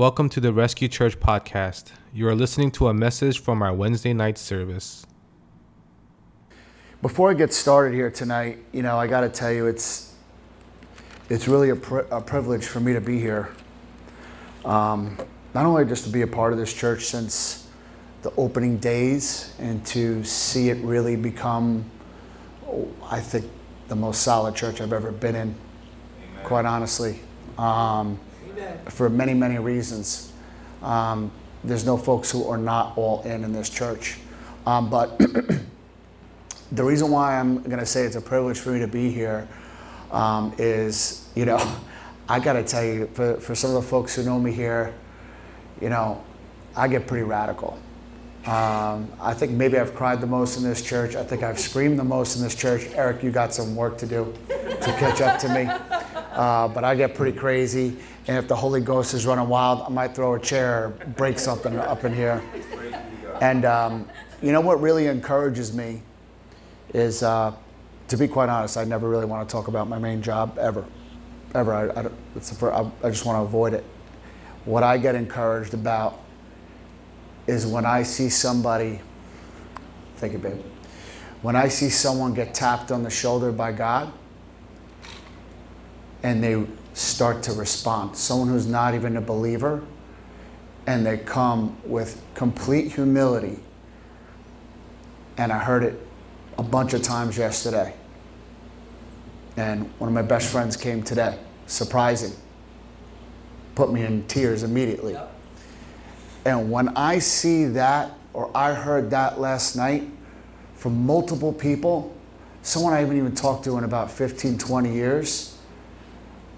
Welcome to the Rescue Church podcast. You are listening to a message from our Wednesday night service. Before I get started here tonight, you know, I got to tell you, it's it's really a, a privilege for me to be here. Um, not only just to be a part of this church since the opening days and to see it really become, oh, I think, the most solid church I've ever been in, quite honestly, um, for many, many reasons. Um, there's no folks who are not all in in this church. Um, but the reason why I'm going to say it's a privilege for me to be here um, is, you know, I got to tell you, for, for some of the folks who know me here, you know, I get pretty radical. Um, I think maybe I've cried the most in this church. I think I've screamed the most in this church. Eric, you got some work to do to catch up to me. Uh, but I get pretty crazy. And if the Holy Ghost is running wild, I might throw a chair or break something up in here. And um, you know what really encourages me is, uh, to be quite honest, I never really want to talk about my main job ever. Ever. I, just want to avoid it. What I get encouraged about is when I see somebody, thank you, babe. When I see someone get tapped on the shoulder by God and they start to respond, someone who's not even a believer, and they come with complete humility. And I heard it a bunch of times yesterday. And one of my best friends came today, surprising, put me in tears immediately. And when I see that, or I heard that last night from multiple people, someone I haven't even talked to in about 15, 20 years,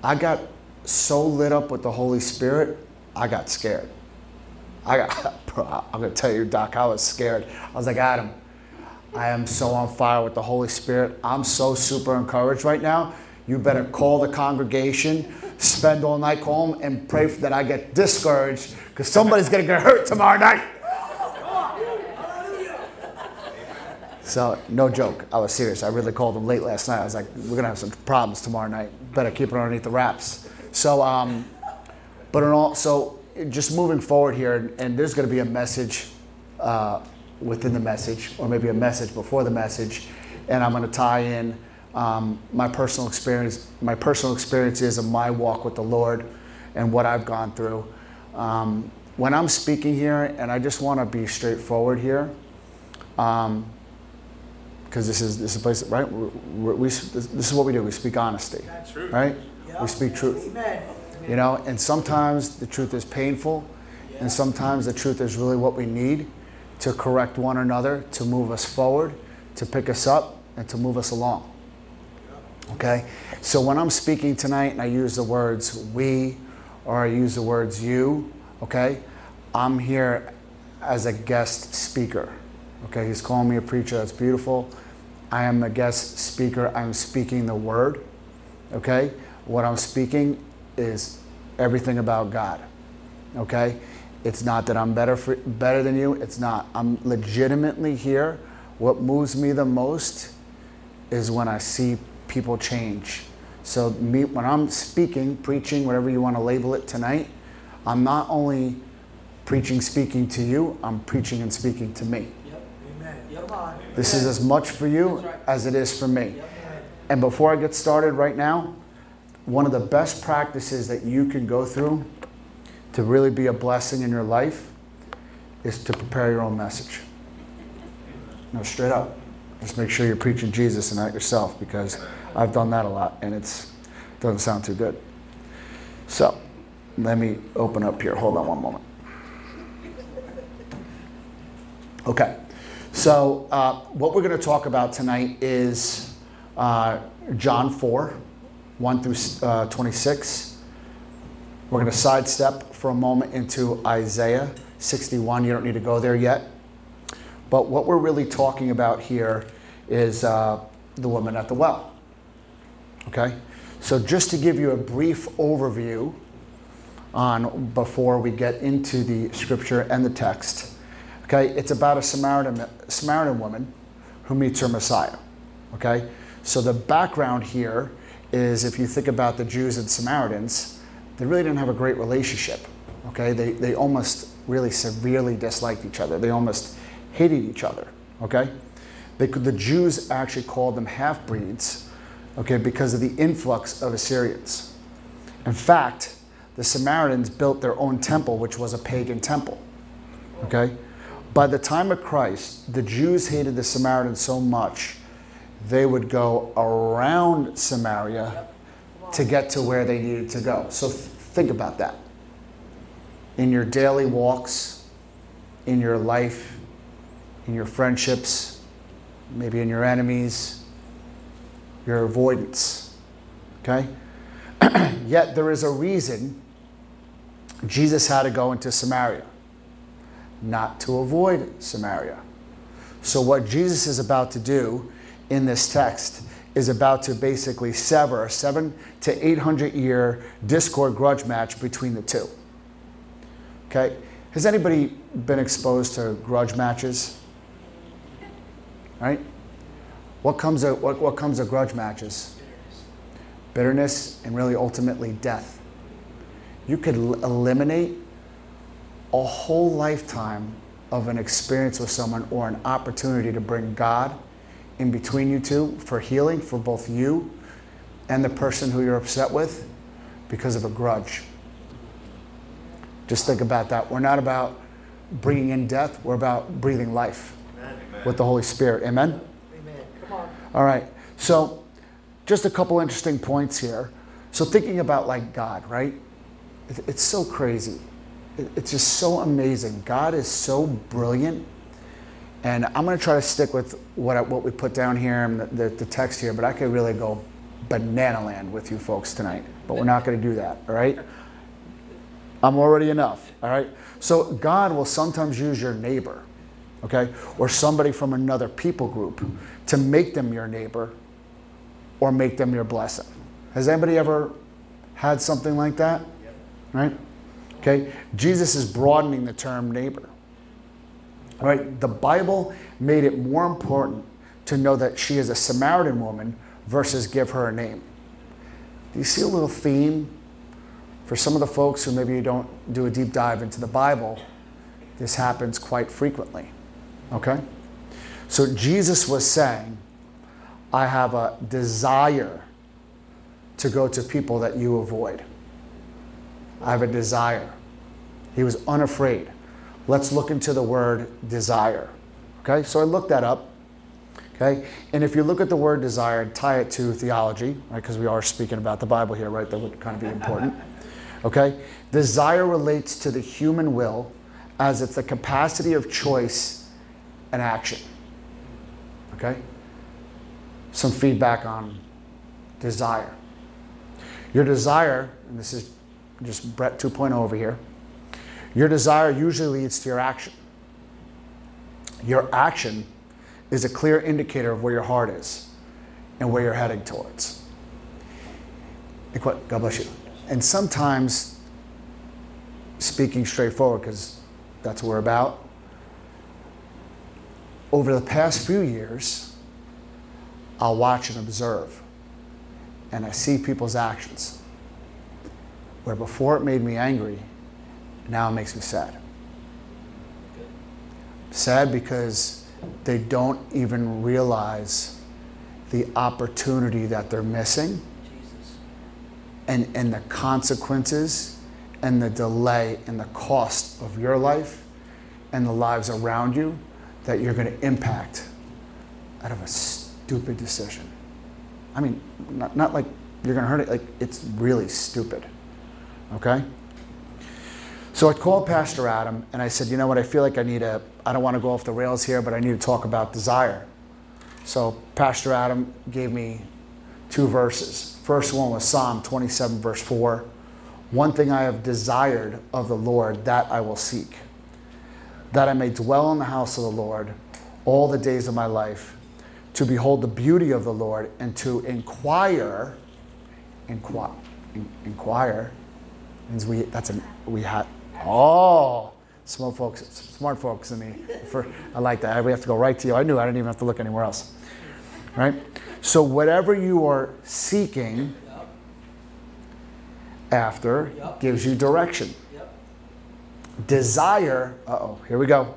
I got so lit up with the Holy Spirit, I got scared. I got, bro, I'm gonna tell you, Doc, I was scared. I was like, Adam, I am so on fire with the Holy Spirit. I'm so super encouraged right now. You better call the congregation, spend all night calm, and pray that I get discouraged because somebody's gonna get hurt tomorrow night. So, no joke. I was serious. I really called them late last night. I was like, we're to have some problems tomorrow night. Better keep it underneath the wraps. So, um, but in all, so just moving forward here, and there's going to be a message uh, within the message, or maybe a message before the message, and I'm to tie in um, my personal experience, my personal experiences of my walk with the Lord, and what I've gone through. Um, when I'm speaking here, and I just want to be straightforward here, because this is this is a place, right? we we, this, this, is what we do. We speak honesty, right? We speak truth. Amen. You know, and sometimes the truth is painful, and sometimes the truth is really what we need to correct one another, to move us forward, to pick us up, and to move us along. Okay? So when I'm speaking tonight and I use the words we or I use the words you, okay? I'm here as a guest speaker. Okay? He's calling me a preacher. That's beautiful. I am a guest speaker. I'm speaking the word. Okay? What I'm speaking is everything about God. Okay? It's not that I'm better for, better than you. It's not. I'm legitimately here. What moves me the most is when I see people change. So me, when I'm speaking, preaching, whatever you want to label it tonight, I'm not only preaching, speaking to you, I'm preaching and speaking to me. This is as much for you as it is for me. And before I get started right now, one of the best practices that you can go through to really be a blessing in your life is to prepare your own message. No, straight up. Just make sure you're preaching Jesus and not yourself because I've done that a lot and it doesn't sound too good. So, let me open up here. Hold on one moment. Okay. So, uh, what we're going to talk about tonight is uh, John 4, 1 through uh, 26. We're going to sidestep for a moment into Isaiah 61. You don't need to go there yet. But what we're really talking about here is uh, the woman at the well. Okay? So, just to give you a brief overview on before we get into the scripture and the text, okay, it's about a Samaritan, Samaritan woman who meets her Messiah. Okay? So, the background here is if you think about the Jews and Samaritans, they really didn't have a great relationship. Okay, they, they almost really severely disliked each other. They almost hated each other. Okay, they could, the Jews actually called them half breeds. Okay, because of the influx of Assyrians. In fact, the Samaritans built their own temple, which was a pagan temple. Okay, by the time of Christ, the Jews hated the Samaritans so much they would go around Samaria to get to where they needed to go. So th- think about that. In your daily walks, in your life, in your friendships, maybe in your enemies, your avoidance. Okay? Yet there is a reason Jesus had to go into Samaria, not to avoid Samaria. So, what Jesus is about to do in this text is about to basically sever a seven to 800 year discord grudge match between the two. Okay? Has anybody been exposed to grudge matches? Right? What comes of, what, what comes of grudge matches? Bitterness and really ultimately death. You could l- eliminate a whole lifetime of an experience with someone or an opportunity to bring God in between you two for healing for both you and the person who you're upset with because of a grudge. Just think about that. We're not about bringing in death, we're about breathing life Amen. with the Holy Spirit. Amen? Amen. Come on. All right. So, just a couple interesting points here. So, thinking about like God, right? It's so crazy. It's just so amazing. God is so brilliant and I'm going to try to stick with what, what we put down here and the, the, the, text here, but I could really go banana land with you folks tonight. But we're not going to do that, all right? I'm already enough, all right? So God will sometimes use your neighbor, okay, or somebody from another people group to make them your neighbor or make them your blessing. Has anybody ever had something like that? Right? Okay? Jesus is broadening the term neighbor. Right? The Bible made it more important to know that she is a Samaritan woman versus give her a name. Do you see a little theme? For some of the folks who maybe don't do a deep dive into the Bible, this happens quite frequently. Okay? So Jesus was saying, I have a desire to go to people that you avoid. I have a desire. He was unafraid let's look into the word desire. Okay, so I looked that up. Okay, and if you look at the word desire and tie it to theology, right, because we are speaking about the Bible here, right, that would kind of be important. Okay, desire relates to the human will as it's the capacity of choice and action. Okay, some feedback on desire. Your desire, and this is just Brett 2.0 over here your desire usually leads to your action. Your action is a clear indicator of where your heart is and where you're heading towards. God bless you. And sometimes, speaking straightforward, because that's what we're about, over the past few years, I'll watch and observe, and I see people's actions. Where before it made me angry, now it makes me sad. Sad because they don't even realize the opportunity that they're missing and, and the consequences and the delay and the cost of your life and the lives around you that you're going to impact out of a stupid decision. I mean, not, not like you're going to hurt it, like it's really stupid. Okay? So I called Pastor Adam and I said, you know what, I feel like I need a, I don't want to go off the rails here, but I need to talk about desire. So Pastor Adam gave me two verses. First one was Psalm 27, verse 4. One thing I have desired of the Lord, that I will seek, that I may dwell in the house of the Lord all the days of my life, to behold the beauty of the Lord and to inquire, inquire, inquire means we, that's an, we had, Oh, smart folks, smart folks in the. For, I like that. We have to go right to you. I knew I didn't even have to look anywhere else. Right? So whatever you are seeking after gives you direction. Desire, uh oh, here we go,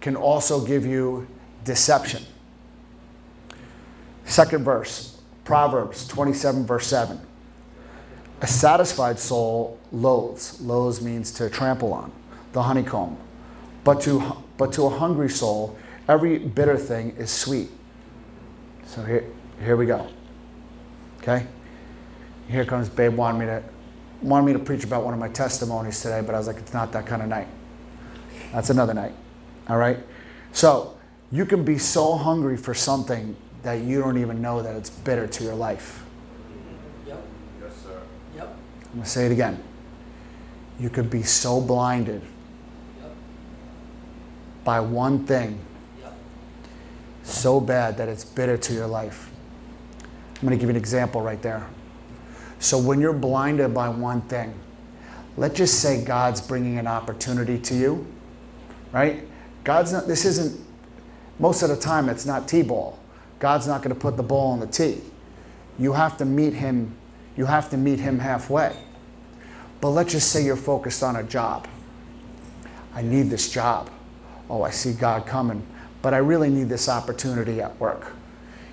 can also give you deception. Second verse, Proverbs 27, verse 7. A satisfied soul loathes, loathes means to trample on, the honeycomb. But to, but to a hungry soul, every bitter thing is sweet. So here, here we go. Okay? Here comes Babe wanted me to wanted me to preach about one of my testimonies today, but I was like, it's not that kind of night. That's another night. All right? So you can be so hungry for something that you don't even know that it's bitter to your life. Yep, Yes, sir. yep, I'm going to say it again. You could be so blinded yep, by one thing yep. so bad that it's bitter to your life. I'm going to give you an example right there. So, when you're blinded by one thing, let's just say God's bringing an opportunity to you, right? God's not, this isn't, most of the time, it's not T ball. God's not going to put the ball on the tee. You have to meet Him, you have to meet Him halfway. But let's just say you're focused on a job. I need this job. Oh, I see God coming, but I really need this opportunity at work.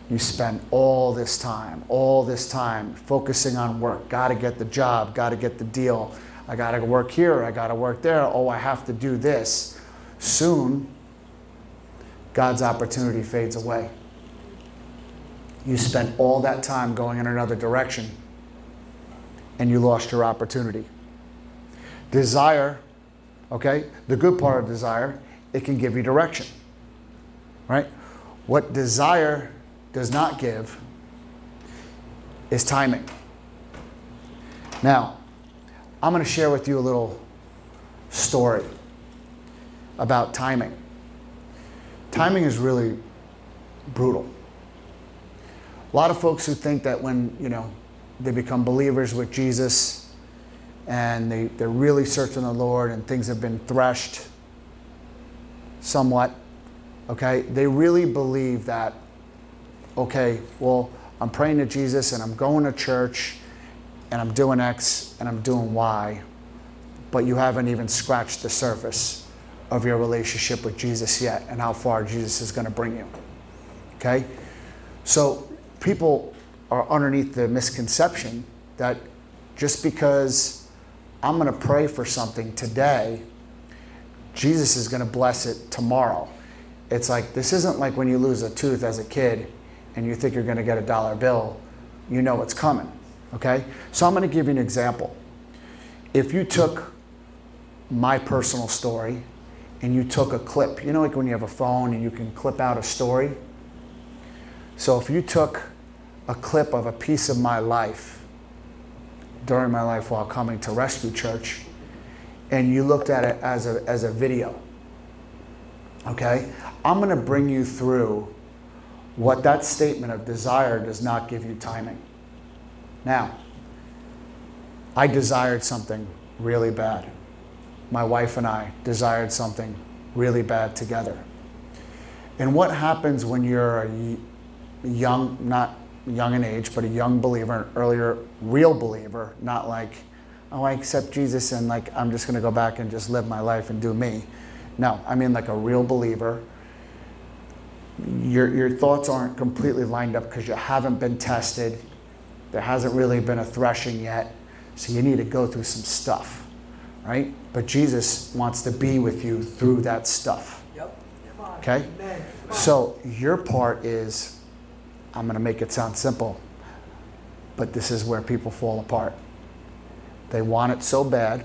You spend all this time, all this time focusing on work. Got to get the job, got to get the deal. I got to work here, I got to work there. Oh, I have to do this. Soon, God's opportunity fades away. You spent all that time going in another direction and you lost your opportunity. Desire, okay, the good part of desire, it can give you direction, right? What desire does not give is timing. Now, I'm going to share with you a little story about timing. Timing is really brutal. A lot of folks who think that when, you know, they become believers with Jesus and they, they're really searching the Lord and things have been threshed somewhat, okay, they really believe that, okay, well, I'm praying to Jesus and I'm going to church and I'm doing X and I'm doing Y, but you haven't even scratched the surface of your relationship with Jesus yet and how far Jesus is going to bring you. Okay? So people are underneath the misconception that just because I'm going to pray for something today, Jesus is going to bless it tomorrow. It's like this isn't like when you lose a tooth as a kid and you think you're going to get a dollar bill, you know it's coming. Okay? So I'm going to give you an example. If you took my personal story and you took a clip, you know, like when you have a phone and you can clip out a story? So if you took a clip of a piece of my life during my life while coming to Rescue Church and you looked at it as a, as a video, okay? I'm going to bring you through what that statement of desire does not give you timing. Now, I desired something really bad. My wife and I desired something really bad together. And what happens when you're a young, not young in age, but a young believer, an earlier real believer, not like, oh, I accept Jesus and like I'm just going to go back and just live my life and do me. No, I mean like a real believer. Your, your thoughts aren't completely lined up because you haven't been tested. There hasn't really been a threshing yet. So you need to go through some stuff, right? But Jesus wants to be with you through that stuff. Yep. Okay? So your part is, I'm going to make it sound simple, but this is where people fall apart. They want it so bad,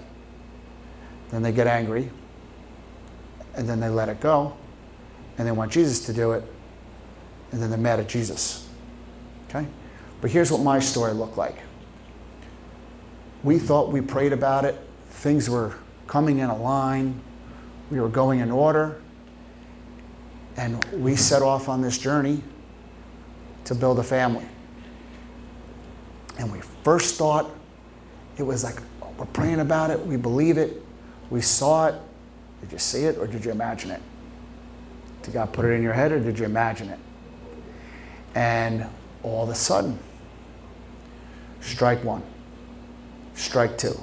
then they get angry, and then they let it go, and they want Jesus to do it, and then they're mad at Jesus. Okay? But here's what my story looked like. We thought we prayed about it, things were coming in a line, we were going in order, and we set off on this journey to build a family. And we first thought it was like, oh, we're praying about it, we believe it, we saw it. Did you see it or did you imagine it? Did God put it in your head or did you imagine it? And all of a sudden, strike one, strike two,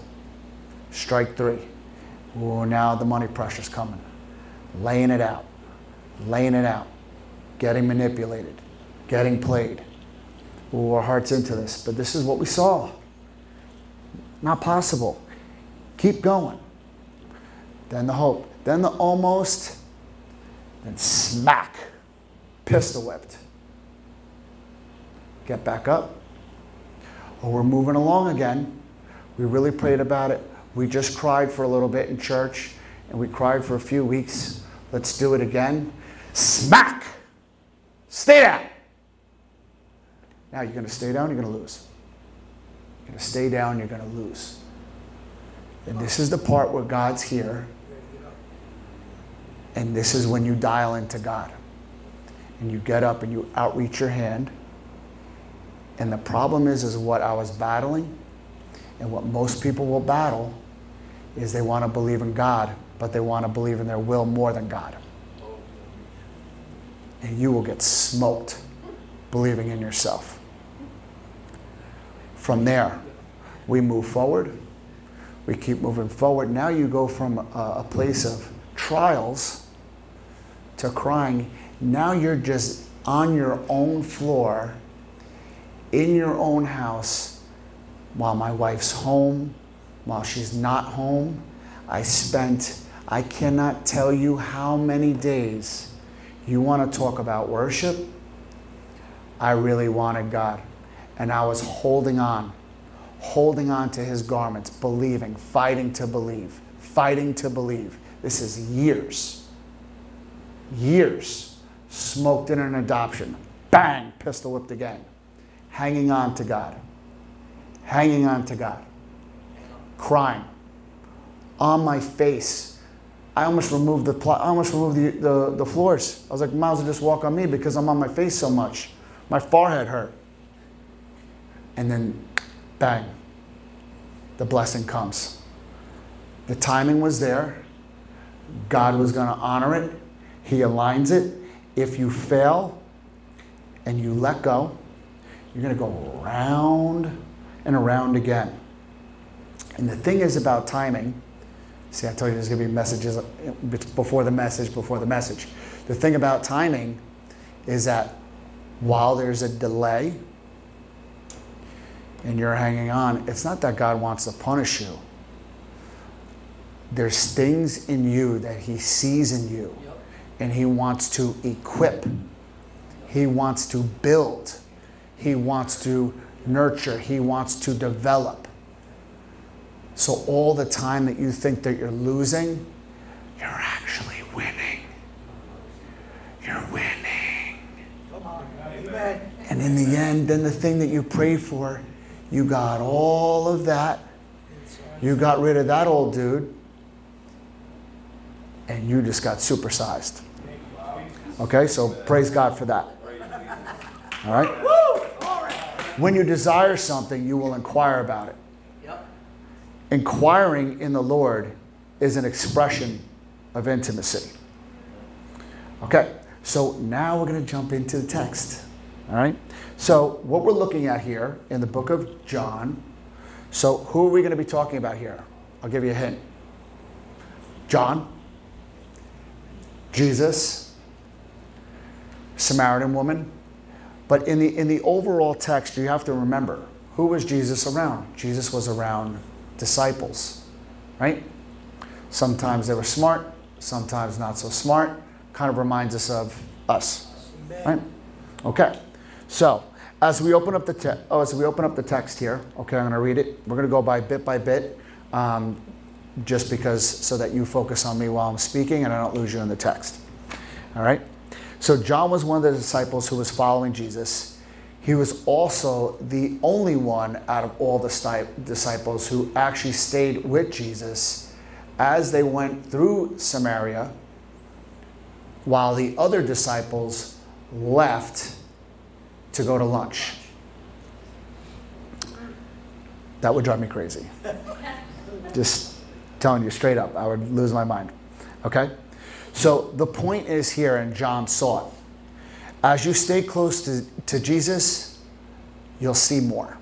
strike three. Oh, now the money pressure's coming. Laying it out, laying it out, getting manipulated, getting played. Oh, our heart's into this, but this is what we saw. Not possible. Keep going. Then the hope. Then the almost. Then smack. Pistol whipped. Get back up. Oh, we're moving along again. We really prayed about it. We just cried for a little bit in church and we cried for a few weeks. Let's do it again. Smack! Stay down. Now you're going to stay down, you're going to lose. You're going to stay down, you're going to lose. And this is the part where God's here. And this is when you dial into God. And you get up and you outreach your hand. And the problem is, is what I was battling and what most people will battle is they want to believe in God, but they want to believe in their will more than God. And you will get smoked believing in yourself. From there, we move forward. We keep moving forward. Now you go from a, a place of trials to crying. Now you're just on your own floor, in your own house, while my wife's home, while she's not home. I spent, I cannot tell you how many days you want to talk about worship. I really wanted God. And I was holding on, holding on to his garments, believing, fighting to believe, fighting to believe. This is years. Years. Smoked in an adoption. Bang, pistol whipped again. Hanging on to God. Hanging on to God. Crying. On my face. I almost removed the pl- I almost removed the, the, the floors. I was like, might as well just walk on me because I'm on my face so much. My forehead hurt. And then bang. The blessing comes. The timing was there. God was going to honor it. He aligns it. If you fail and you let go, you're going to go around and around again. And the thing is about timing, see, I told you there's going to be messages uh, before the message, before the message. The thing about timing is that while there's a delay and you're hanging on, it's not that God wants to punish you. There's things in you that He sees in you and He wants to equip, He wants to build, He wants to nurture, He wants to develop. So, all the time that you think that you're losing, you're actually winning. You're winning. And in the end, then the thing that you pray for, you got all of that. You got rid of that old dude. And you just got supersized. Okay, so praise God for that. All right? When you desire something, you will inquire about it. Inquiring in the Lord is an expression of intimacy. Okay, so now we're going to jump into the text. All right? So, what we're looking at here in the book of John, so who are we going to be talking about here? I'll give you a hint John, Jesus, Samaritan woman. But in the, in the overall text, you have to remember who was Jesus around? Jesus was around disciples, right? Sometimes they were smart, sometimes not so smart. Kind of reminds us of us, right? Okay. So as we open up the te- oh, as we open up the text here, okay, I'm going to read it. We're going to go by bit by bit, um, just because so that you focus on me while I'm speaking and I don't lose you in the text. All right. So John was one of the disciples who was following Jesus. He was also the only one out of all the sti- disciples who actually stayed with Jesus as they went through Samaria, while the other disciples left to go to lunch. That would drive me crazy. Just telling you straight up, I would lose my mind. Okay? So the point is here, and John saw it. As you stay close to, to Jesus, you'll see more.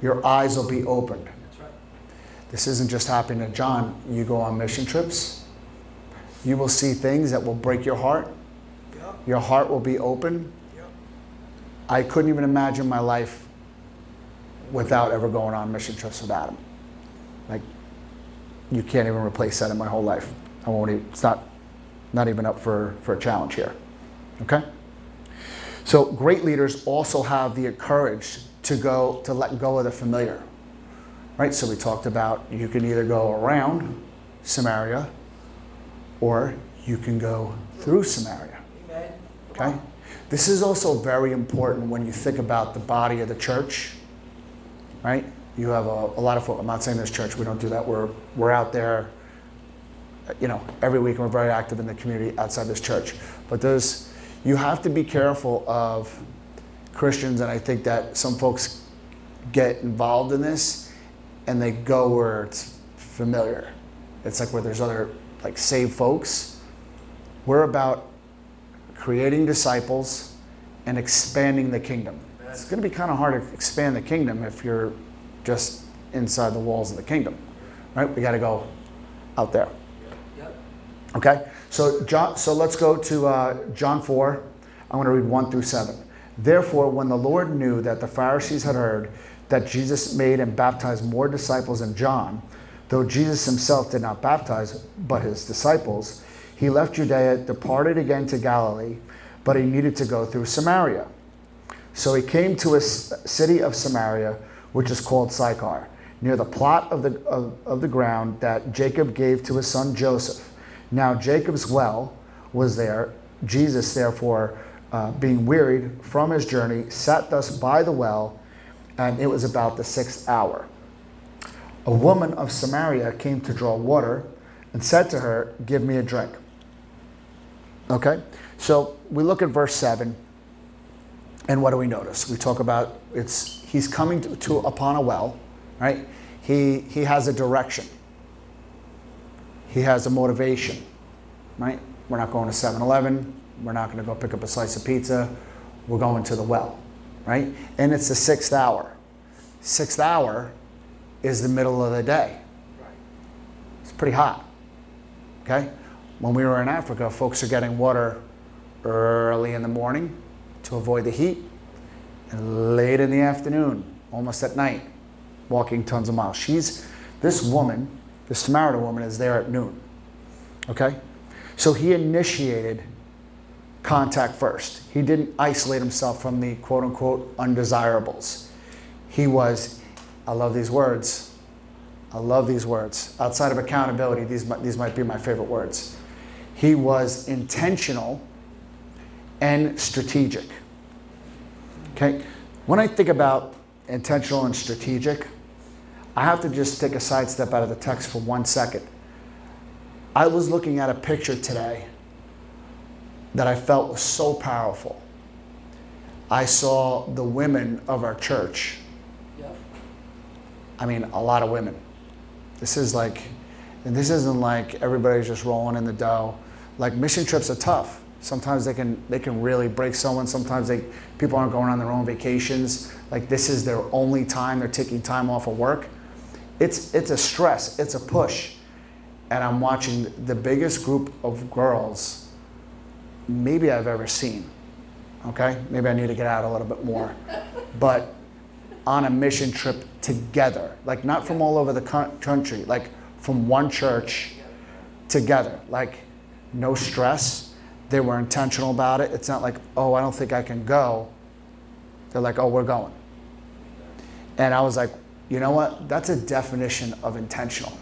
Your eyes will be opened. That's right. This isn't just happening to John. You go on mission trips, you will see things that will break your heart. Yep. Your heart will be open. I couldn't even imagine my life without ever going on mission trips with Adam. Like, you can't even replace that in my whole life. I won't even, it's not, not even up for, for a challenge here. Okay? So, great leaders also have the courage to go, to let go of the familiar. Right? So, we talked about you can either go around Samaria or you can go through Samaria. Amen. Okay? This is also very important when you think about the body of the church, right? You have a, a lot of folk, I'm not saying this church, we don't do that. We're, we're out there, you know, every week we're very active in the community outside this church. But there's, you have to be careful of Christians, and I think that some folks get involved in this and they go where it's familiar. It's like where there's other, like, saved folks. We're about creating disciples and expanding the kingdom. It's going to be kind of hard to expand the kingdom if you're just inside the walls of the kingdom, right? We got to go out there. Okay, so John, so let's go to uh, John four. I'm going to read one through seven. Therefore, when the Lord knew that the Pharisees had heard that Jesus made and baptized more disciples than John, though Jesus himself did not baptize, but his disciples, he left Judea, departed again to Galilee, but he needed to go through Samaria. So he came to a city of Samaria, which is called Sychar, near the plot of the, of, of the ground that Jacob gave to his son Joseph. Now Jacob's well was there. Jesus, therefore, uh, being wearied from his journey, sat thus by the well, and it was about the sixth hour. A woman of Samaria came to draw water and said to her, Give me a drink. Okay? So we look at verse 7, and what do we notice? We talk about it's he's coming to, to upon a well, right? He he has a direction. He has a motivation, right? We're not going to 7-Eleven. We're not going to go pick up a slice of pizza. We're going to the well, right? And it's the sixth hour. Sixth hour is the middle of the day. Right. It's pretty hot. Okay? When we were in Africa, folks are getting water early in the morning to avoid the heat and late in the afternoon, almost at night, walking tons of miles. She's this woman, this Samaritan woman is there at noon. Okay? So he initiated contact first. He didn't isolate himself from the quote unquote undesirables. He was, I love these words, I love these words. Outside of accountability, these these might be my favorite words. He was intentional and strategic. Okay? When I think about intentional and strategic, I have to just take a sidestep out of the text for one second. I was looking at a picture today that I felt was so powerful. I saw the women of our church. Yep. I mean, a lot of women. This is like, and this isn't like everybody's just rolling in the dough. Like mission trips are tough. Sometimes they can they can really break someone. Sometimes they people aren't going on their own vacations. Like this is their only time. They're taking time off of work. It's it's a stress. It's a push. And I'm watching the biggest group of girls maybe I've ever seen. Okay, maybe I need to get out a little bit more, but on a mission trip together, like not from all over the country, like from one church together, like no stress. They were intentional about it. It's not like, oh, I don't think I can go. They're like, oh, we're going. And I was like, you know what? That's a definition of intentional.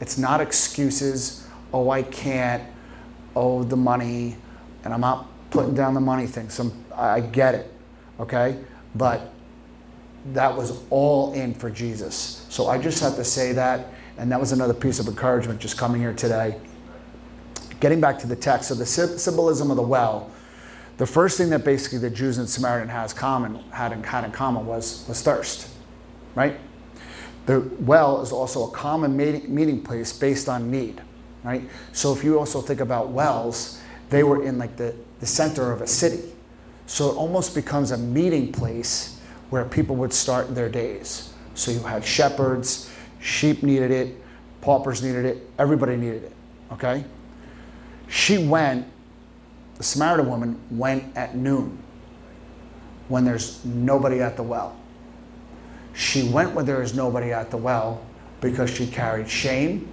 It's not excuses, oh, I can't, oh, the money, and I'm not putting down the money thing. Some, I get it, okay? But that was all in for Jesus. So I just have to say that, and that was another piece of encouragement just coming here today. Getting back to the text, so the sy- symbolism of the well, the first thing that basically the Jews and Samaritan has common had in, had in common was was thirst, right? The well is also a common meeting, meeting place based on need, right? So if you also think about wells, they were in like the, the center of a city. So it almost becomes a meeting place where people would start their days. So you had shepherds, Sheep needed it, paupers needed it, everybody needed it. Okay? She went, the Samaritan woman went at noon when there's nobody at the well. She went when there is nobody at the well because she carried shame,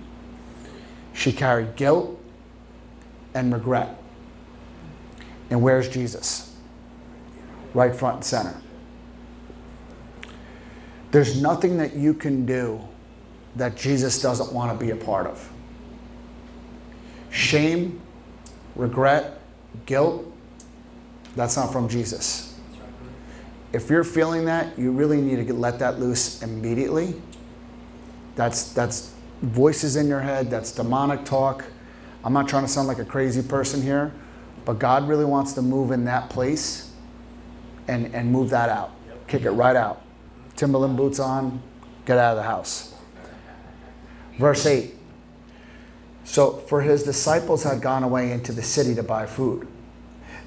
she carried guilt, and regret. And where's Jesus? Right front and center. There's nothing that you can do that Jesus doesn't want to be a part of. Shame, regret, guilt, that's not from Jesus. If you're feeling that, you really need to let that loose immediately. That's, that's voices in your head, that's demonic talk. I'm not trying to sound like a crazy person here, but God really wants to move in that place and, and move that out. Kick it right out. Timberland boots on, get out of the house. Verse 8. So, for his disciples had gone away into the city to buy food.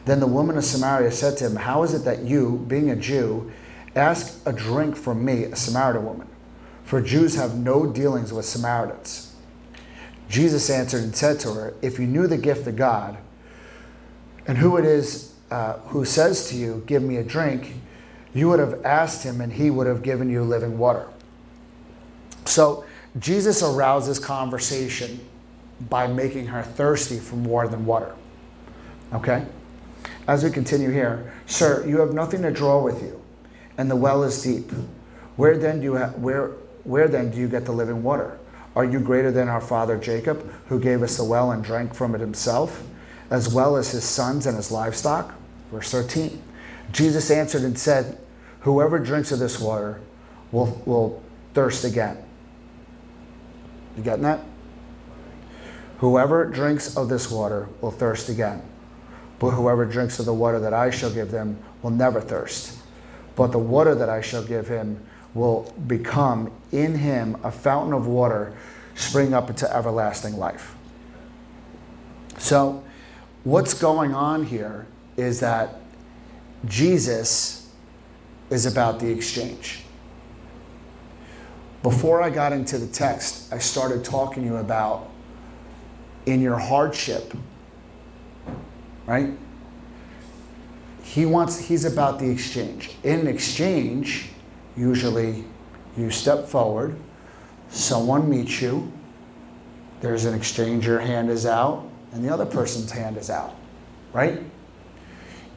Then the woman of Samaria said to him, How is it that you, being a Jew, ask a drink from me, a Samaritan woman? For Jews have no dealings with Samaritans. Jesus answered and said to her, If you knew the gift of God, and who it is uh, who says to you, Give me a drink, you would have asked him, and he would have given you living water. So Jesus arouses conversation by making her thirsty for more than water. Okay? As we continue here, sir, you have nothing to draw with you, and the well is deep. Where then do you ha- where where then do you get the living water? Are you greater than our father Jacob, who gave us the well and drank from it himself, as well as his sons and his livestock? Verse 13. Jesus answered and said, Whoever drinks of this water will, will thirst again. You getting that? Whoever drinks of this water will thirst again. But whoever drinks of the water that I shall give them will never thirst. But the water that I shall give him will become in him a fountain of water spring up into everlasting life. So, what's going on here is that Jesus is about the exchange. Before I got into the text, I started talking to you about in your hardship, right? He wants, he's about the exchange. In exchange, usually you step forward, someone meets you, there's an exchange, your hand is out, and the other person's hand is out, right?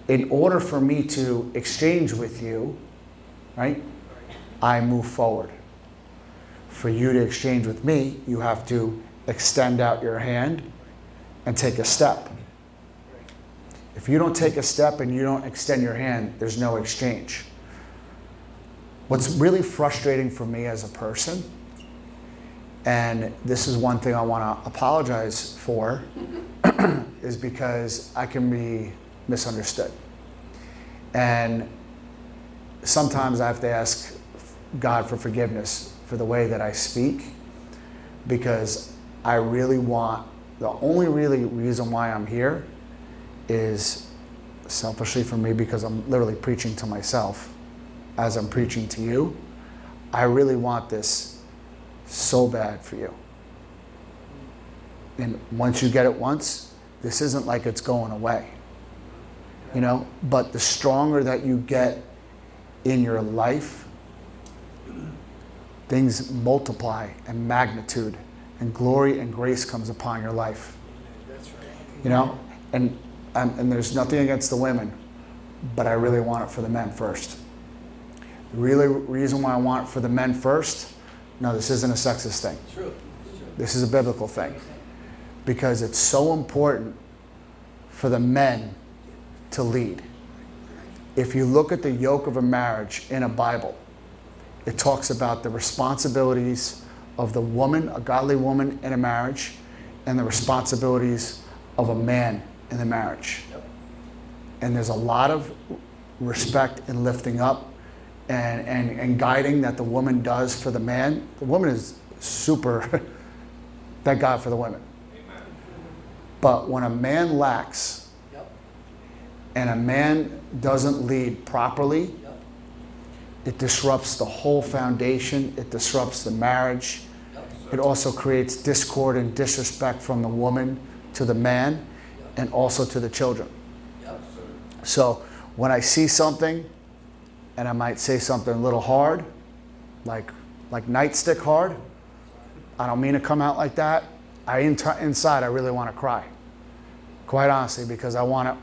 In order for me to exchange with you, right, I move forward. For you to exchange with me, you have to extend out your hand and take a step. If you don't take a step and you don't extend your hand, there's no exchange. What's really frustrating for me as a person, and this is one thing I want to apologize for, is because I can be misunderstood. And sometimes I have to ask God for forgiveness for the way that I speak because I really want, the only really reason why I'm here is selfishly for me because I'm literally preaching to myself as I'm preaching to you. I really want this so bad for you. And once you get it once, this isn't like it's going away. You know, but the stronger that you get in your life, things multiply and magnitude and glory and grace comes upon your life. You know, and, and, and there's nothing against the women, but I really want it for the men first. The really reason why I want it for the men first, no, this isn't a sexist thing. True. This is a biblical thing. Because it's so important for the men to lead. If you look at the yoke of a marriage in a Bible, it talks about the responsibilities of the woman, a godly woman in a marriage, and the responsibilities of a man in the marriage. And there's a lot of respect and lifting up and, and, and guiding that the woman does for the man. The woman is super, thank God for the women. Amen. But when a man lacks Yep. and a man doesn't lead properly. It disrupts the whole foundation, it disrupts the marriage, It also creates discord and disrespect from the woman to the man and also to the children. So when I see something and I might say something a little hard, like like nightstick hard, I don't mean to come out like that. I inside I really want to cry. Quite honestly, because I want it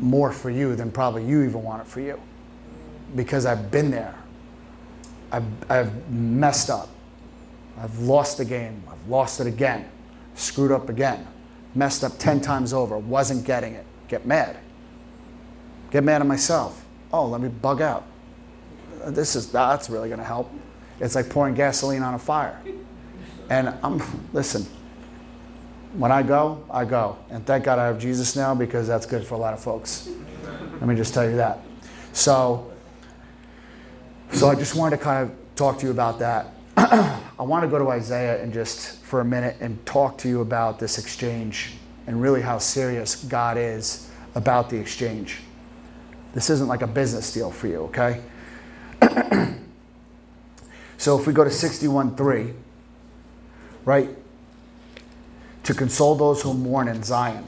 more for you than probably you even want it for you. Because I've been there. I've, I've messed up. I've lost the game. I've lost it again. Screwed up again. Messed up 10 times over. Wasn't getting it. Get mad. Get mad at myself. Oh, let me bug out. This is that's really going to help. It's like pouring gasoline on a fire. And I'm listen. When I go, I go. And thank God I have Jesus now because that's good for a lot of folks. Let me just tell you that. So so I just wanted to kind of talk to you about that. I want to go to Isaiah and just for a minute and talk to you about this exchange and really how serious God is about the exchange. This isn't like a business deal for you, okay? so if we go to 61:3, right? To console those who mourn in Zion.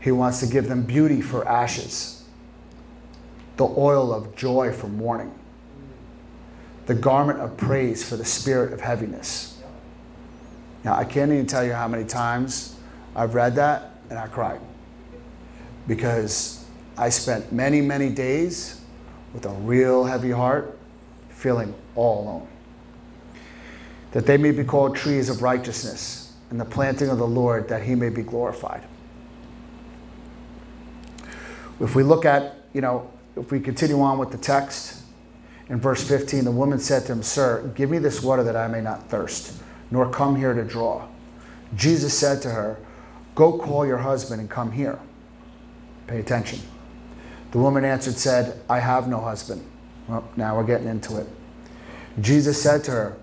He wants to give them beauty for ashes, the oil of joy for mourning, the garment of praise for the spirit of heaviness. Now, I can't even tell you how many times I've read that and I cried because I spent many, many days with a real heavy heart, feeling all alone. That they may be called trees of righteousness and the planting of the Lord, that he may be glorified. If we look at, you know, if we continue on with the text, in verse 15, the woman said to him, Sir, give me this water that I may not thirst, nor come here to draw. Jesus said to her, Go call your husband and come here. Pay attention. The woman answered, said, I have no husband. Well, now we're getting into it. Jesus said to her,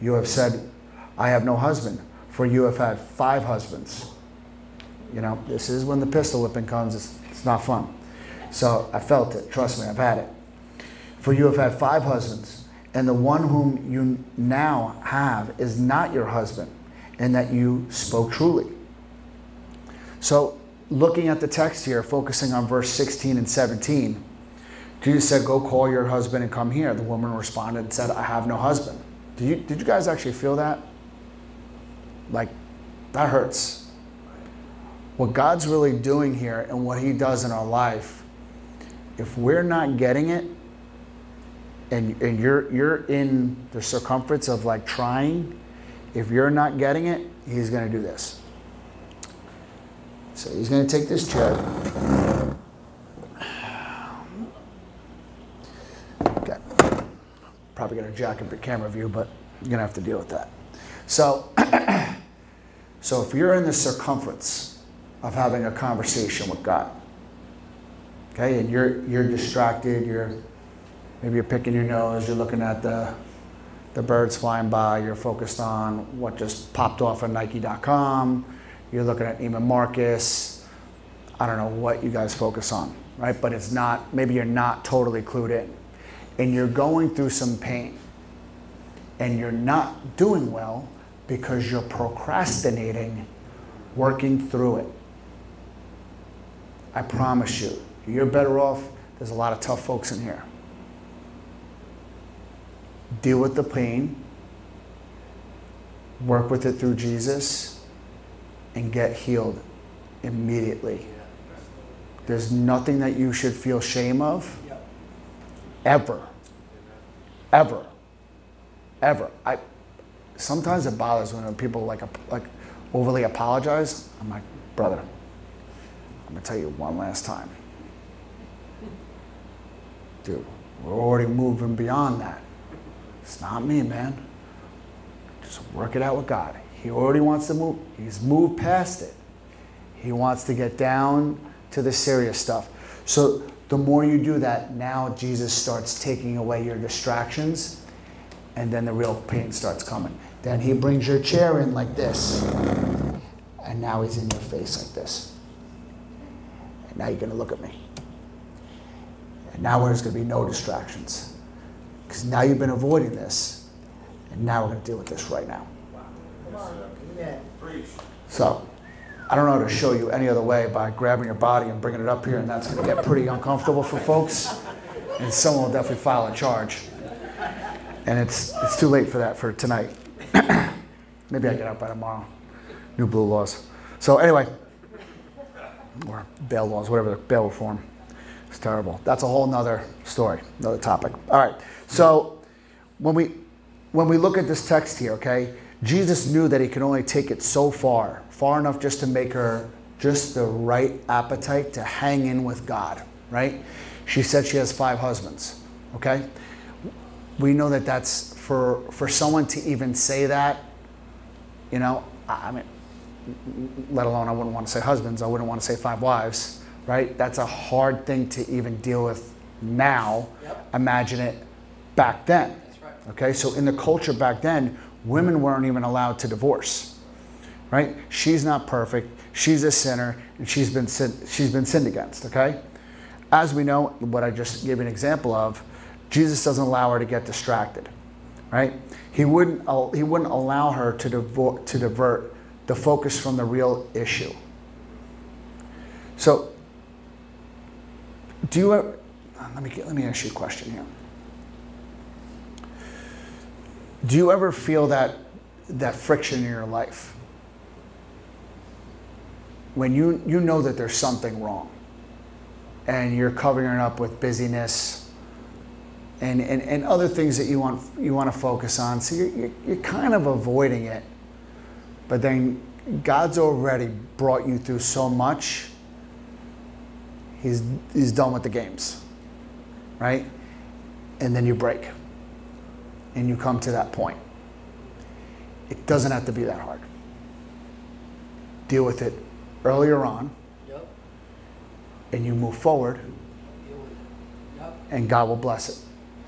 You have said, I have no husband, for you have had five husbands. You know, this is when the pistol whipping comes. It's, it's not fun. So I felt it. Trust me, I've had it. For you have had five husbands, and the one whom you now have is not your husband, and that you spoke truly. So looking at the text here, focusing on verse 16 and 17, Jesus said, Go call your husband and come here. The woman responded and said, I have no husband. Did you, did you guys actually feel that? Like, that hurts. What God's really doing here and what He does in our life, if we're not getting it, and, and you're, you're in the circumference of like trying, if you're not getting it, He's going to do this. So he's going to take this chair. Okay. Probably going to jack up your camera view, but you're going to have to deal with that. So, so if you're in the circumference of having a conversation with God, okay, and you're you're distracted, you're maybe you're picking your nose, you're looking at the the birds flying by, you're focused on what just popped off on Nike.com you're looking at Neiman Marcus. I don't know what you guys focus on, right? But it's not, maybe you're not totally clued in. And you're going through some pain. And you're not doing well because you're procrastinating working through it. I promise you, you're better off. There's a lot of tough folks in here. Deal with the pain, work with it through Jesus and get healed immediately. There's nothing that you should feel shame of ever. Ever. Ever. I sometimes it bothers when people like like overly apologize. I'm like, brother, I'm gonna tell you one last time. Dude, we're already moving beyond that. It's not me, man. Just work it out with God. He already wants to move, he's moved past it. He wants to get down to the serious stuff. So the more you do that, now Jesus starts taking away your distractions, and then the real pain starts coming. Then he brings your chair in like this, and now he's in your face like this. And now you're going to look at me. And now there's going to be no distractions. Because now you've been avoiding this. And now we're going to deal with this right now. So I don't know how to show you any other way by grabbing your body and bringing it up here, and that's going to get pretty uncomfortable for folks. And someone will definitely file a charge. And it's, it's too late for that for tonight. Maybe I get out by tomorrow. New blue laws. So, anyway, or bail laws, whatever, bail reform. Terrible. That's a whole nother story, another topic. All right. So, when we when we look at this text here, okay, Jesus knew that he could only take it so far, far enough just to make her just the right appetite to hang in with God, right? She said she has five husbands, okay? We know that that's for for someone to even say that, you know, I mean, let alone I wouldn't want to say husbands, I wouldn't want to say five wives, right? That's a hard thing to even deal with now. Yep. Imagine it back then. That's right. Okay, so in the culture back then, women weren't even allowed to divorce. Right? She's not perfect. She's a sinner, and she's been sin- she's been sinned against. Okay, as we know, what I just gave an example of, Jesus doesn't allow her to get distracted. Right? He wouldn't he wouldn't allow her to divert to divert the focus from the real issue. So, do you ever? Let me get, let me ask you a question here. Do you ever feel that that friction in your life? When you you know that there's something wrong and you're covering it up with busyness and, and, and other things that you want you want to focus on. So you're, you're, you're kind of avoiding it. But then God's already brought you through so much. He's he's done with the games. Right? And then you break and you come to that point. It doesn't have to be that hard. Deal with it earlier on, Yep. and you move forward, Deal with it. Yep. and God will bless it.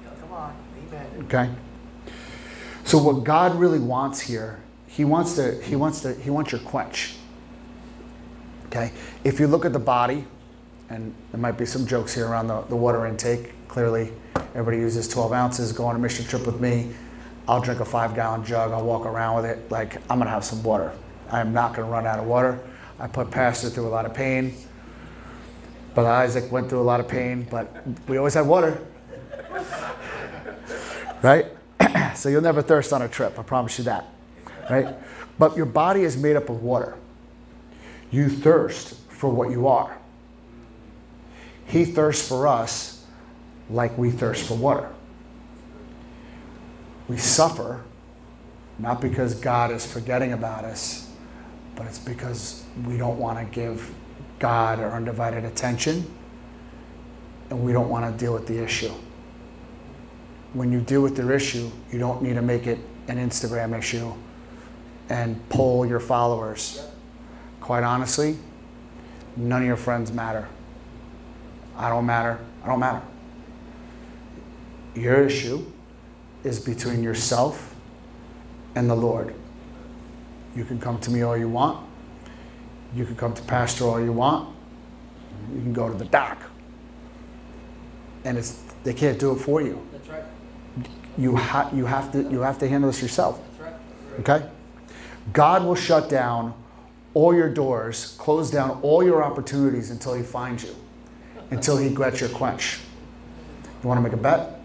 Yep. Come on. Amen. Okay? So what God really wants here, He wants to, He wants to, He wants your quench. Okay? If you look at the body, and there might be some jokes here around the, the water intake. Clearly, everybody uses 12 ounces. Go on a mission trip with me. I'll drink a five gallon jug. I'll walk around with it. Like, I'm going to have some water. I am not going to run out of water. I put Pastor through a lot of pain. But Isaac went through a lot of pain, but we always had water. Right? so you'll never thirst on a trip. I promise you that. Right? But your body is made up of water. You thirst for what you are. He thirsts for us like we thirst for water. We suffer not because God is forgetting about us, but it's because we don't want to give God our undivided attention and we don't want to deal with the issue. When you deal with their issue, you don't need to make it an Instagram issue and poll your followers. Quite honestly, none of your friends matter. I don't matter. I don't matter. Your issue is between yourself and the Lord. You can come to me all you want. You can come to Pastor all you want. You can go to the doc. And it's they can't do it for you. That's right. You, ha- you, have to, you have to handle this yourself. That's right. Okay? God will shut down all your doors, close down all your opportunities until He finds you, until He gets your quench. You want to make a bet?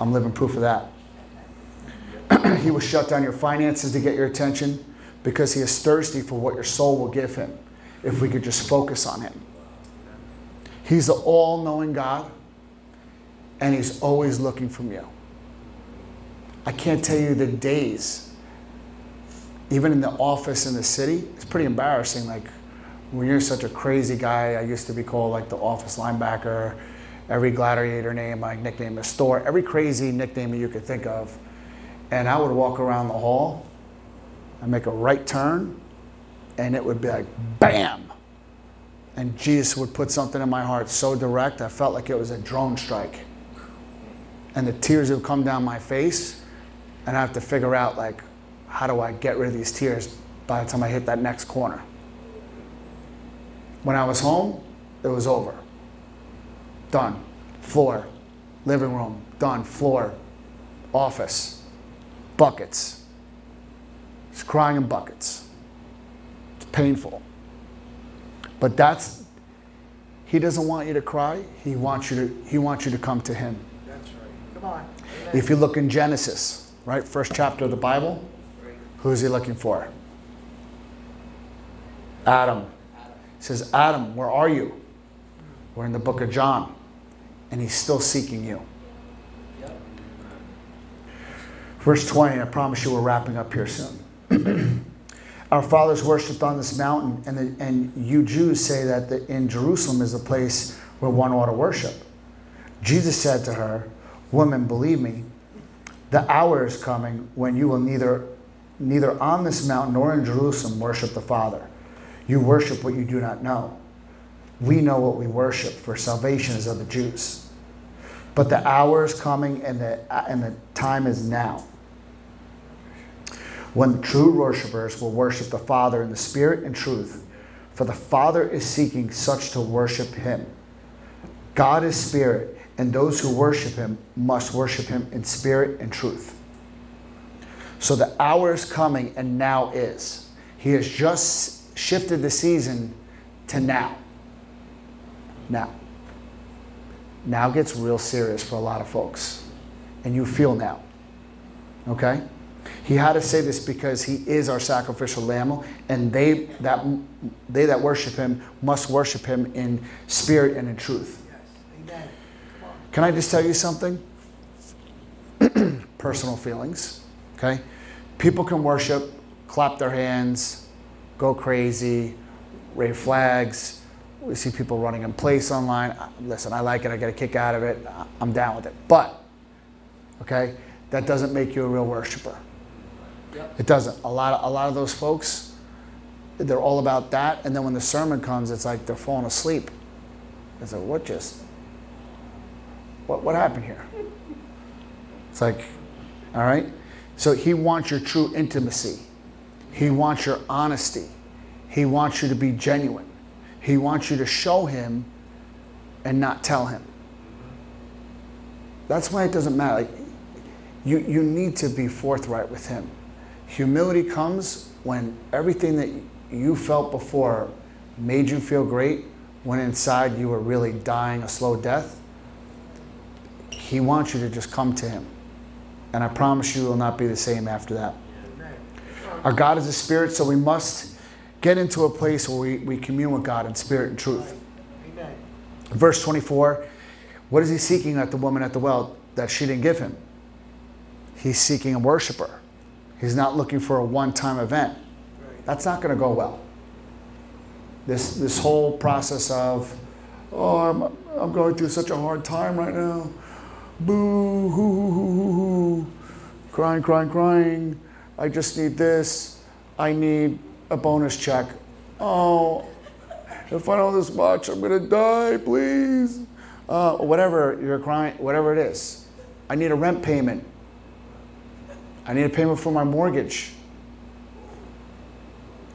I'm living proof of that. he will shut down your finances to get your attention because He is thirsty for what your soul will give Him if we could just focus on Him. He's the all knowing God, and He's always looking from you. I can't tell you the days, even in the office in the city, it's pretty embarrassing. Like when you're such a crazy guy, I used to be called like the office linebacker, every gladiator name, my nickname is Thor, every crazy nickname that you could think of. And I would walk around the hall and make a right turn, and it would be like bam. And Jesus would put something in my heart so direct, I felt like it was a drone strike. And the tears would come down my face, and I have to figure out like, how do I get rid of these tears by the time I hit that next corner? When I was home, it was over. Done. Floor, living room, done. Floor, office. buckets. He's crying in buckets. It's painful. But that's he doesn't want you to cry. He wants you to he wants you to come to him. That's right. Come on. Amen. If you look in Genesis, right, first chapter of the Bible, who is he looking for? Adam. Says, Adam, where are you? We're in the book of John, and he's still seeking you. Verse 20, I promise you we're wrapping up here soon. Our fathers worshipped on this mountain, and, the, and you Jews say that the, in Jerusalem is a place where one ought to worship. Jesus said to her, Woman, believe me, the hour is coming when you will neither, neither on this mountain nor in Jerusalem worship the Father. You worship what you do not know. We know what we worship, for salvation is of the Jews. But the hour is coming and the, and the time is now when true worshippers will worship the Father in the Spirit and truth, for the Father is seeking such to worship Him. God is Spirit, and those who worship Him must worship Him in spirit and truth. So the hour is coming, and now is. He has just shifted the season to now. Now. Now gets real serious for a lot of folks, and you feel now. Okay? He had to say this because he is our sacrificial lamb, and they that they that worship him must worship him in spirit and in truth. Yes. Amen. Come on. Can I just tell you something? Personal feelings. Okay? People can worship, clap their hands, go crazy, wave flags. We see people running in place online. Listen, I like it. I get a kick out of it. I'm down with it. But, okay, that doesn't make you a real worshiper. It doesn't. A lot of a lot of those folks, they're all about that, and then when the sermon comes, it's like they're falling asleep. It's like what just what what happened here? It's like, all right. So he wants your true intimacy. He wants your honesty. He wants you to be genuine. He wants you to show him and not tell him. That's why it doesn't matter. Like, you, you need to be forthright with him. Humility comes when everything that you felt before made you feel great, when inside you were really dying a slow death. He wants you to just come to him. And I promise you, it will not be the same after that. Our God is a spirit, so we must get into a place where we, we commune with God in spirit and truth. Amen. Verse 24 What is he seeking at the woman at the well that she didn't give him? He's seeking a worshiper. He's not looking for a one time event. That's not going to go well. This, this whole process of, oh, I'm, I'm going through such a hard time right now. Boo, hoo, hoo, hoo, hoo, hoo. Crying, crying, crying. I just need this. I need a bonus check. Oh, if I don't this much, I'm to die, please. Uh, whatever you're crying, whatever it is. I need a rent payment. I need a payment for my mortgage.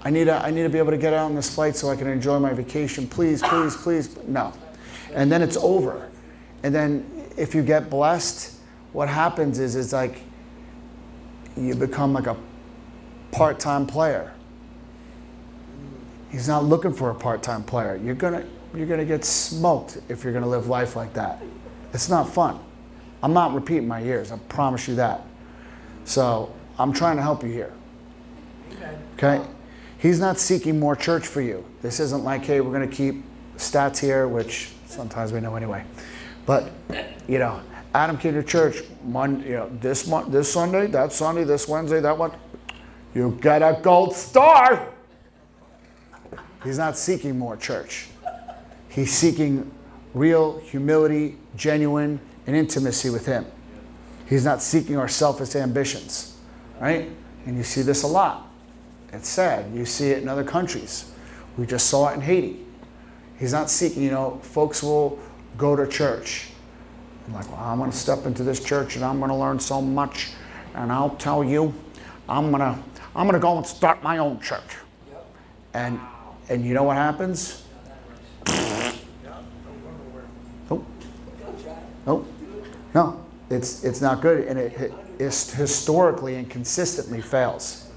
I need, a, I need to be able to get out on this flight so I can enjoy my vacation. Please, please, please. No. And then it's over. And then if you get blessed, what happens is it's like you become like a part time player. He's not looking for a part time player. You're going to you're gonna get smoked if you're going to live life like that. It's not fun. I'm not repeating my years, I promise you that. So I'm trying to help you here. Okay? He's not seeking more church for you. This isn't like, hey, we're going to keep stats here, which sometimes we know anyway. But, you know, Adam came to church Monday, you know, this month, this Sunday, that Sunday, this Wednesday, that one. You get a gold star. He's not seeking more church. He's seeking real humility, genuine, and intimacy with Him. He's not seeking our selfish ambitions, right? And you see this a lot. It's sad. You see it in other countries. We just saw it in Haiti. He's not seeking, you know, folks will go to church. I'm like, well, I'm going to step into this church and I'm going to learn so much. And I'll tell you, I'm going to, I'm going to go and start my own church. And, and you know what happens? Nope. Nope. No. It's it's not good, and it, it historically and consistently fails.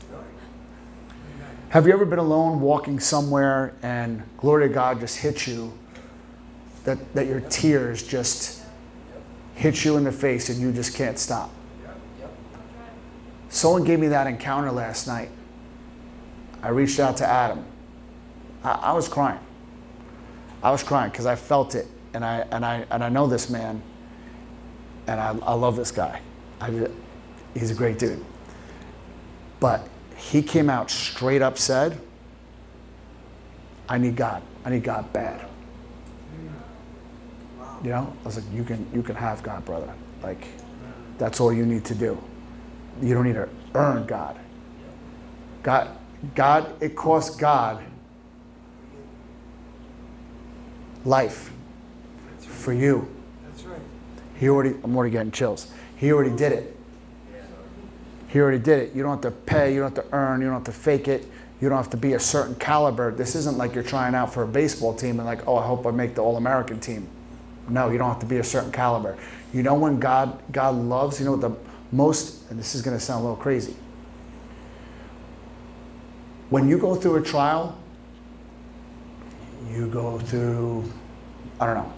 Have you ever been alone walking somewhere and glory to God just hits you? That that your tears just hit you in the face and you just can't stop. Someone gave me that encounter last night. I reached out to Adam. I, I was crying. I was crying because I felt it, and I and I and I know this man, and I, I love this guy. I, he's a great dude. But he came out straight up said, "I need God. I need God bad." You know, I was like, "You can you can have God, brother. Like, that's all you need to do. You don't need to earn God. God, God. It costs God." life for you. That's right. He already, I'm already getting chills. He already did it. He already did it. You don't have to pay, you don't have to earn, you don't have to fake it, you don't have to be a certain caliber. This isn't like you're trying out for a baseball team and like, oh, I hope I make the All American team. No, you don't have to be a certain caliber. You know when God God loves, you know the most and this is gonna sound a little crazy. When you go through a trial, you go through I don't know.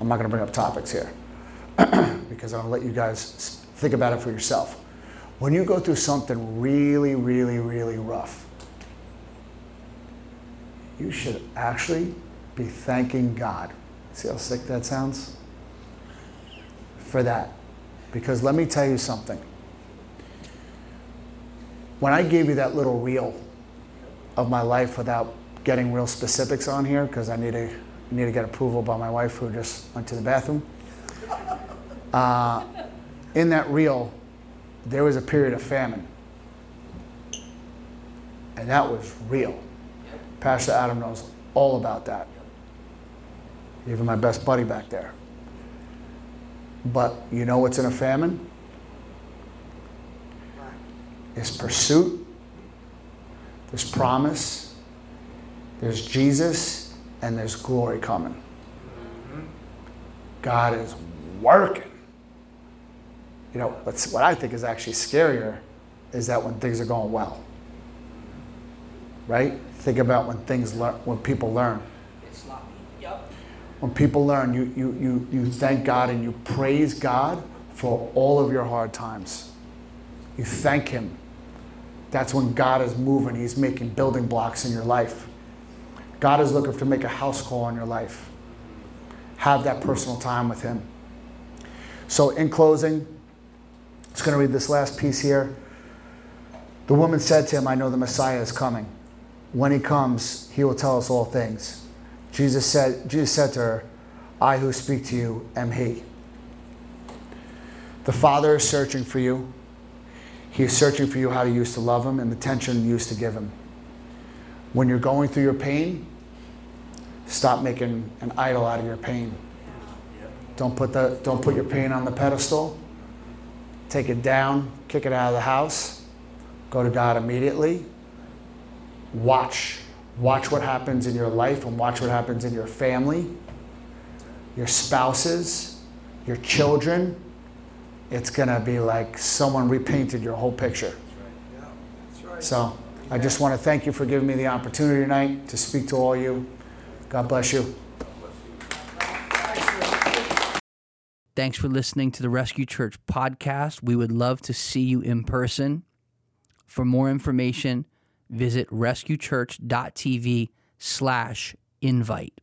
I'm not going to bring up topics here because going to let you guys think about it for yourself. When you go through something really, really, really rough, you should actually be thanking God. See how sick that sounds? For that. Because let me tell you something. When I gave you that little reel of my life without getting real specifics on here, because I need to need to get approval by my wife who just went to the bathroom. Uh, in that reel, there was a period of famine. And that was real. Pastor Adam knows all about that. Even my best buddy back there. But you know what's in a famine? Is pursuit, there's promise, there's Jesus, and there's glory coming. God is working. You know, what's, what I think is actually scarier is that when things are going well. Right? Think about when things learn, when people learn. When people learn, you, you, you, you thank God and you praise God for all of your hard times. You thank Him. That's when God is moving. He's making building blocks in your life. God is looking to make a house call in your life. Have that personal time with Him. So, in closing, I'm just going to read this last piece here. The woman said to him, I know the Messiah is coming. When he comes, he will tell us all things. Jesus said, Jesus said to her, I who speak to you am he. The Father is searching for you. He is searching for you how you used to love him and the attention you used to give him. When you're going through your pain, stop making an idol out of your pain. Don't put, the, don't put your pain on the pedestal. Take it down, kick it out of the house, go to God immediately. Watch. Watch what happens in your life and watch what happens in your family, your spouses, your children. It's going to be like someone repainted your whole picture. Yeah, that's right. So I just want to thank you for giving me the opportunity tonight to speak to all you. God bless you. Thanks for listening to the Rescue Church podcast. We would love to see you in person. For more information, visit rescuechurch.tv slash invite.